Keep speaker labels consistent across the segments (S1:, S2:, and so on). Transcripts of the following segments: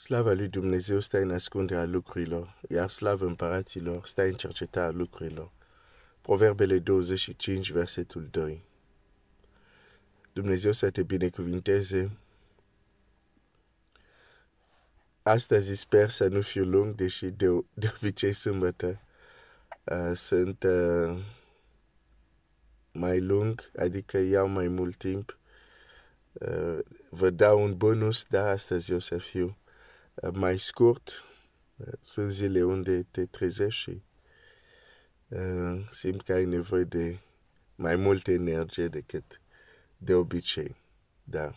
S1: Slava lui Dumnezeu stă în ascunderea lucrurilor, iar slava împăraților stă în cercetarea lucrurilor. Proverbele 25, versetul 2. Dumnezeu să te binecuvinteze. Astăzi sper să nu fiu lung, deși de, de obicei sâmbătă uh, sunt uh, mai lung, adică iau mai mult timp. Uh, vă dau un bonus, dar astăzi o să fiu uh, mai scurt. Uh, sunt zile unde te trezești și uh, simt că ai nevoie de mai multă energie decât de obicei. Da.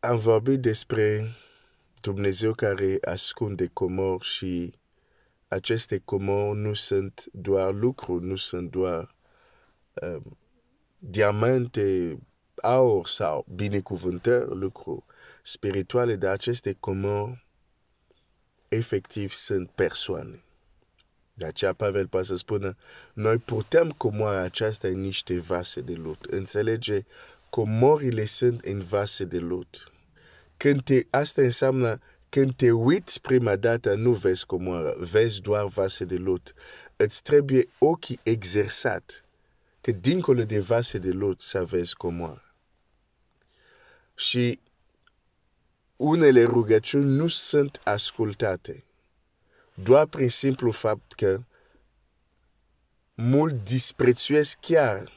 S1: Am vorbit despre Dumnezeu care ascunde comori și aceste comori nu sunt doar lucruri, nu sunt doar um, diamante, aur sau binecuvântări, lucruri spirituale, dar aceste comori efectiv sunt persoane. De aceea Pavel poate să spună, noi putem comoara aceasta în niște vase de lut. Înțelege, comorile sunt în vase de lut. Când te, asta înseamnă, când te uiți prima dată, nu vezi comoară, vezi doar vase de lut. Îți trebuie ochii exersat, că dincolo de vase de lut să vezi comoară. Și unele rugăciuni nu sunt ascultate doar prin simplu fapt că mult disprețuiesc chiar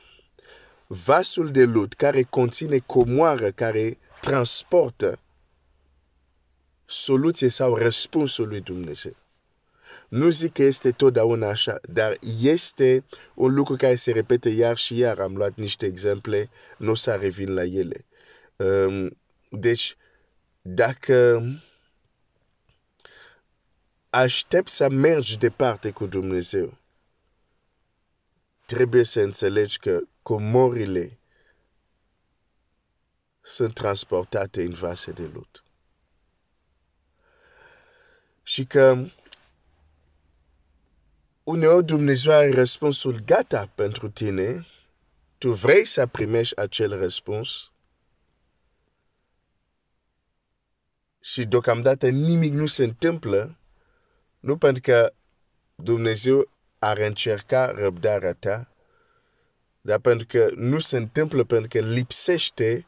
S1: vasul de lut care conține comoară, care transportă soluție sau răspunsul lui Dumnezeu. Nu zic că este totdeauna așa, dar este un lucru care se repete iar și iar. Am luat niște exemple, nu o să revin la ele. Um, deci, dacă aștept să mergi departe cu Dumnezeu, trebuie să înțelegi că comorile sunt transportate în vase de lut. Și că uneori Dumnezeu are răspunsul gata pentru tine, tu vrei să primești acel răspuns și deocamdată nimic nu se întâmplă, nu pentru că Dumnezeu ar încerca răbdarea ta, dar pentru că nu se întâmplă pentru că lipsește,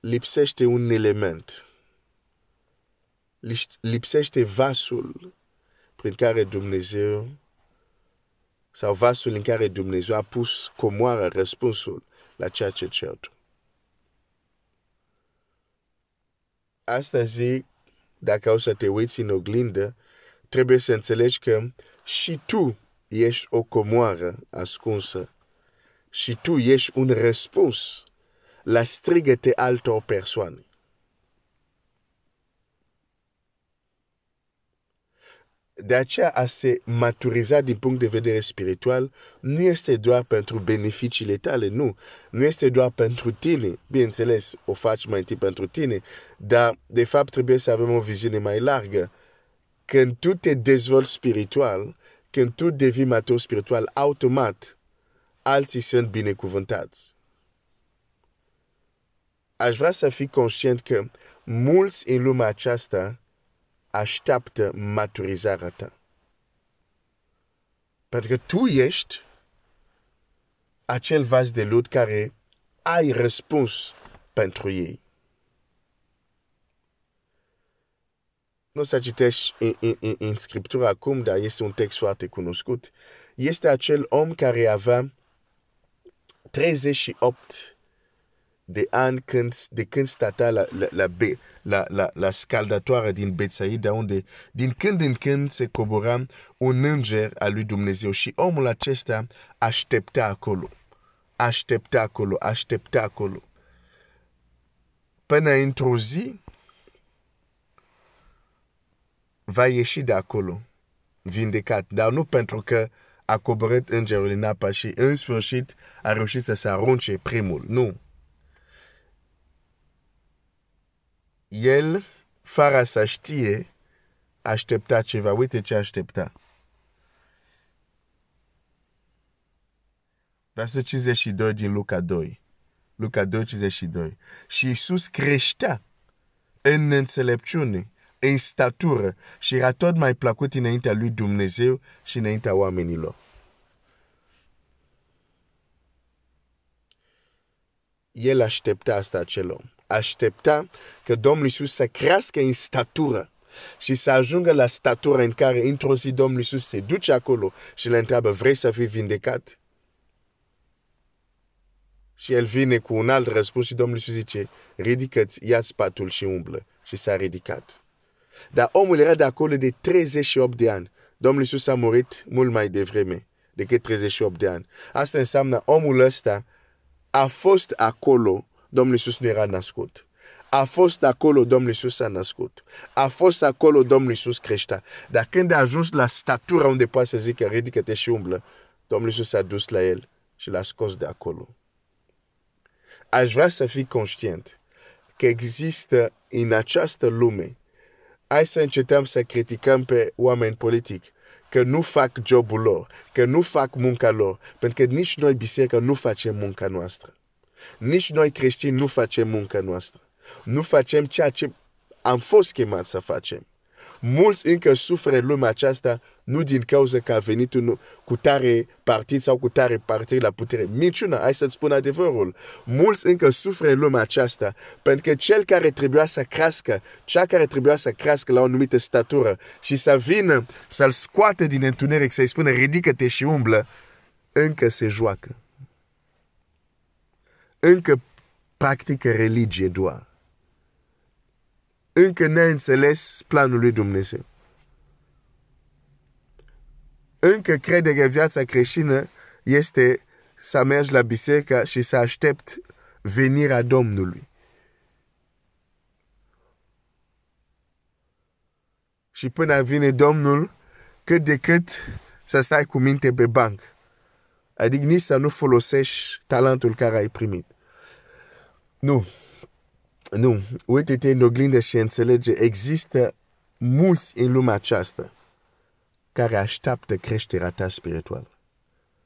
S1: lipsește un element. Lipsește vasul prin care Dumnezeu sau vasul în care Dumnezeu a pus comoară răspunsul la ceea ce cer tu. Astăzi, dacă o să te uiți în oglindă, trebuie să înțelegi că și tu ești o comoară ascunsă și tu ești un răspuns la strigăte altor persoane. De aceea a se maturiza din punct de vedere spiritual nu este doar pentru beneficiile tale, nu. Nu este doar pentru tine. Bineînțeles, o faci mai întâi pentru tine, dar de fapt trebuie să avem o viziune mai largă. Când tu te dezvolți spiritual, când tu devii matur spiritual, automat, alții sunt binecuvântați. Aș vrea să fii conștient că mulți în lumea aceasta așteaptă maturizarea ta. Pentru că tu ești acel vas de lut care ai răspuns pentru ei. Nu o să citești în, în, în scriptură acum, dar este un text foarte cunoscut. Este acel om care avea 38 de ani când, de când stata la, la, la, be, la, la, la scaldatoare din Betsaida, unde din când în când se cobora un înger al lui Dumnezeu și omul acesta aștepta acolo. Aștepta acolo, aștepta acolo. Până într-o zi, va ieși de acolo, vindecat, dar nu pentru că a coborât îngerul în apă și în sfârșit a reușit să se arunce primul. Nu. El, fără să știe, aștepta ceva. Uite ce aștepta. Versetul 52 din Luca 2. Luca 22. Și Iisus creștea în înțelepciune, în statură și era tot mai plăcut înaintea lui Dumnezeu și înaintea oamenilor. El aștepta asta acel om. Aștepta că Domnul Iisus să crească în statură și să ajungă la statura în care într-o zi Domnul Iisus se duce acolo și le întreabă, vrei să fii vindecat? Și el vine cu un alt răspuns și Domnul Iisus zice, ridică-ți, ia-ți patul și umblă. Și s-a ridicat. Dar omul era de acolo de 38 de ani. Domnul Iisus a murit mult mai devreme decât 38 de ani. Asta înseamnă omul ăsta a fost acolo, Domnul Iisus nu era născut. A fost acolo, Domnul Iisus a născut. A fost acolo, Domnul Iisus creștea. Dar când a ajuns la statura unde poate să zică, ridică-te și umblă, Domnul Iisus a dus la el și l-a scos de acolo. Aș vrea să fii conștient că există în această lume, hai să încetăm să criticăm pe oameni politici, că nu fac jobul lor, că nu fac munca lor, pentru că nici noi biserică nu facem munca noastră. Nici noi creștini nu facem munca noastră. Nu facem ceea ce am fost chemați să facem. Mulți încă suferă lumea aceasta nu din cauza că a venit un, cu tare partid sau cu tare partid la putere. Minciuna, hai să-ți spun adevărul. Mulți încă suferă lumea aceasta pentru că cel care trebuia să crească, cea care trebuia să crească la o anumită statură și să vină să-l scoate din întuneric, să-i spună ridică-te și umblă, încă se joacă. Încă practică religie doar încă neînțeles planul lui Dumnezeu. Încă crede că viața creștină este să mergi la biserică și să aștept venirea Domnului. Și până vine Domnul, cât de cât să stai cu minte pe banc. Adică nici să nu folosești talentul care ai primit. Nu. Nu, uite-te în oglindă și înțelege, există mulți în lumea aceasta care așteaptă creșterea ta spirituală,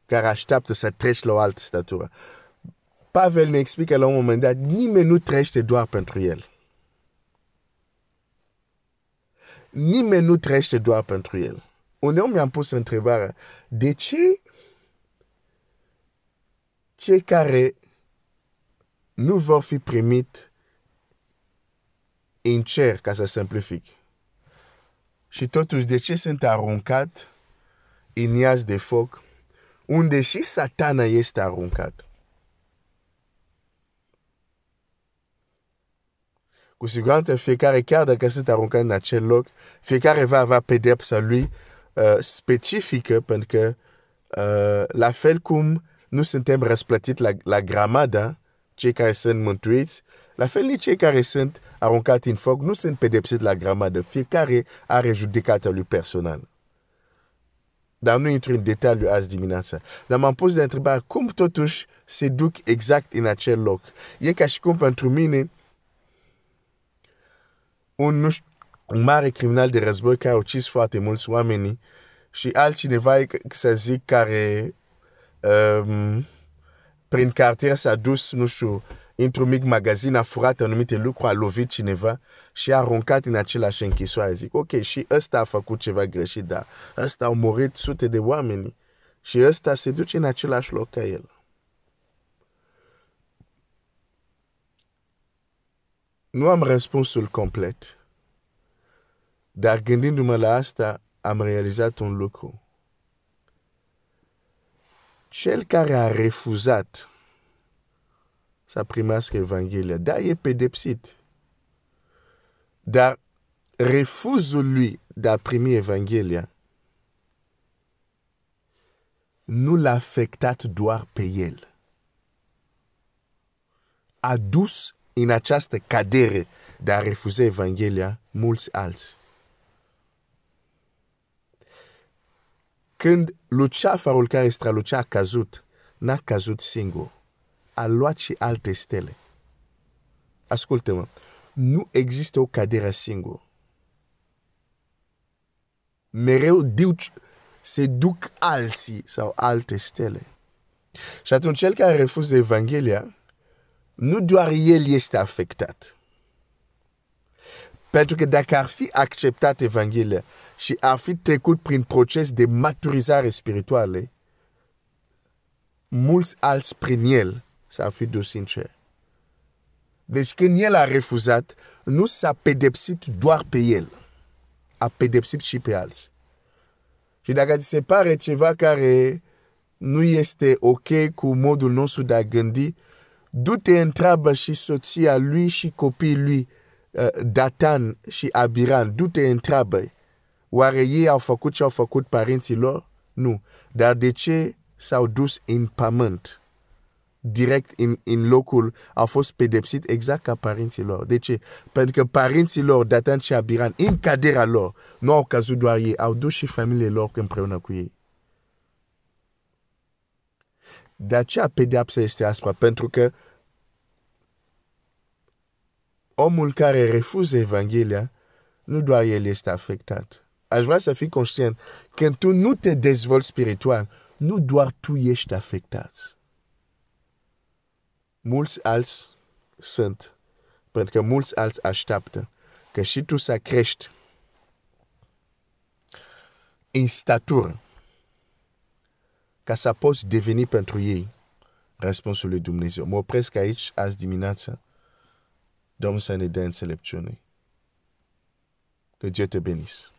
S1: care așteaptă să treci la o altă statură. Pavel ne explică la un moment dat, nimeni nu trăiește doar pentru el. Nimeni nu trăiește doar pentru el. Uneori mi-am pus întrebarea, de ce cei care nu vor fi primit în cer, ca să simplific. Și totuși, de ce sunt aruncat în iaz de foc, unde și satana este aruncat? Cu siguranță, fiecare, chiar dacă sunt aruncat în acel loc, fiecare va avea pedepsa lui uh, specifică, pentru că, uh, la fel cum nu suntem răsplătiți la, la gramada, cei care sunt mântuiți, la fel nici cei care sunt aruncați în foc nu sunt pedepsiți la grămadă. Fiecare are judecata lui personal. Dar nu intru în detaliu azi dimineața. Dar m-am pus de întrebare cum totuși se duc exact în acel loc. E ca și cum pentru mine un, nu știu, un mare criminal de război care a ucis foarte mulți oameni și altcineva, să zic, care um, prin cartier s-a dus, nu știu, într-un mic magazin, a furat anumite lucruri, a lovit cineva și a aruncat în același închisoare. Zic, ok, și ăsta a făcut ceva greșit, dar ăsta a murit sute de oameni și ăsta se duce în același loc ca el. Nu am răspunsul complet, dar gândindu-mă la asta, am realizat un lucru. Cel care a refuzat să primească Evanghelia. Da, e pedepsit. Dar refuzul lui de a primi Evanghelia nu l-a afectat doar pe el. A dus în această cadere de a refuza Evanghelia mulți alții. Când luceafărul care strălucea a căzut, n-a căzut singur a luat și alte stele. Ascultă-mă, nu există o caderă singură. Mereu duc, se duc alții sau alte stele. Și atunci cel care refuză Evanghelia nu doar el este afectat. Pentru că dacă ar fi acceptat Evanghelia și ar fi trecut prin proces de maturizare spirituală, mulți alți prin el s-ar fi dus sincer. Deci când el a refuzat, nu s-a pedepsit doar pe el, a pedepsit și pe alții. Și dacă ți se pare ceva care nu este ok cu modul nostru de a gândi, du-te întreabă și soția lui și copiii lui, uh, Datan și Abiran, du-te întreabă, oare ei au făcut ce au făcut părinții lor? Nu. Dar de ce s-au dus în pământ? direct în, în locul, au fost pedepsit exact ca părinții lor. De ce? Pentru că părinții lor, Datan și Abiran, în cadera lor, nu au cazut doar ei, au dus și familiile lor împreună cu ei. De aceea pedeapsa este aspra, pentru că omul care refuză Evanghelia, nu doar el este afectat. Aș vrea să fii conștient, când tu nu te dezvolți spiritual, nu doar tu ești afectat mulți alți sunt, pentru că mulți alți așteaptă că și tu să crești în statură ca să poți deveni pentru ei răspunsul lui Dumnezeu. Mă opresc aici azi dimineață. Domnul să ne dea înțelepciune. Que Dieu te bénisse.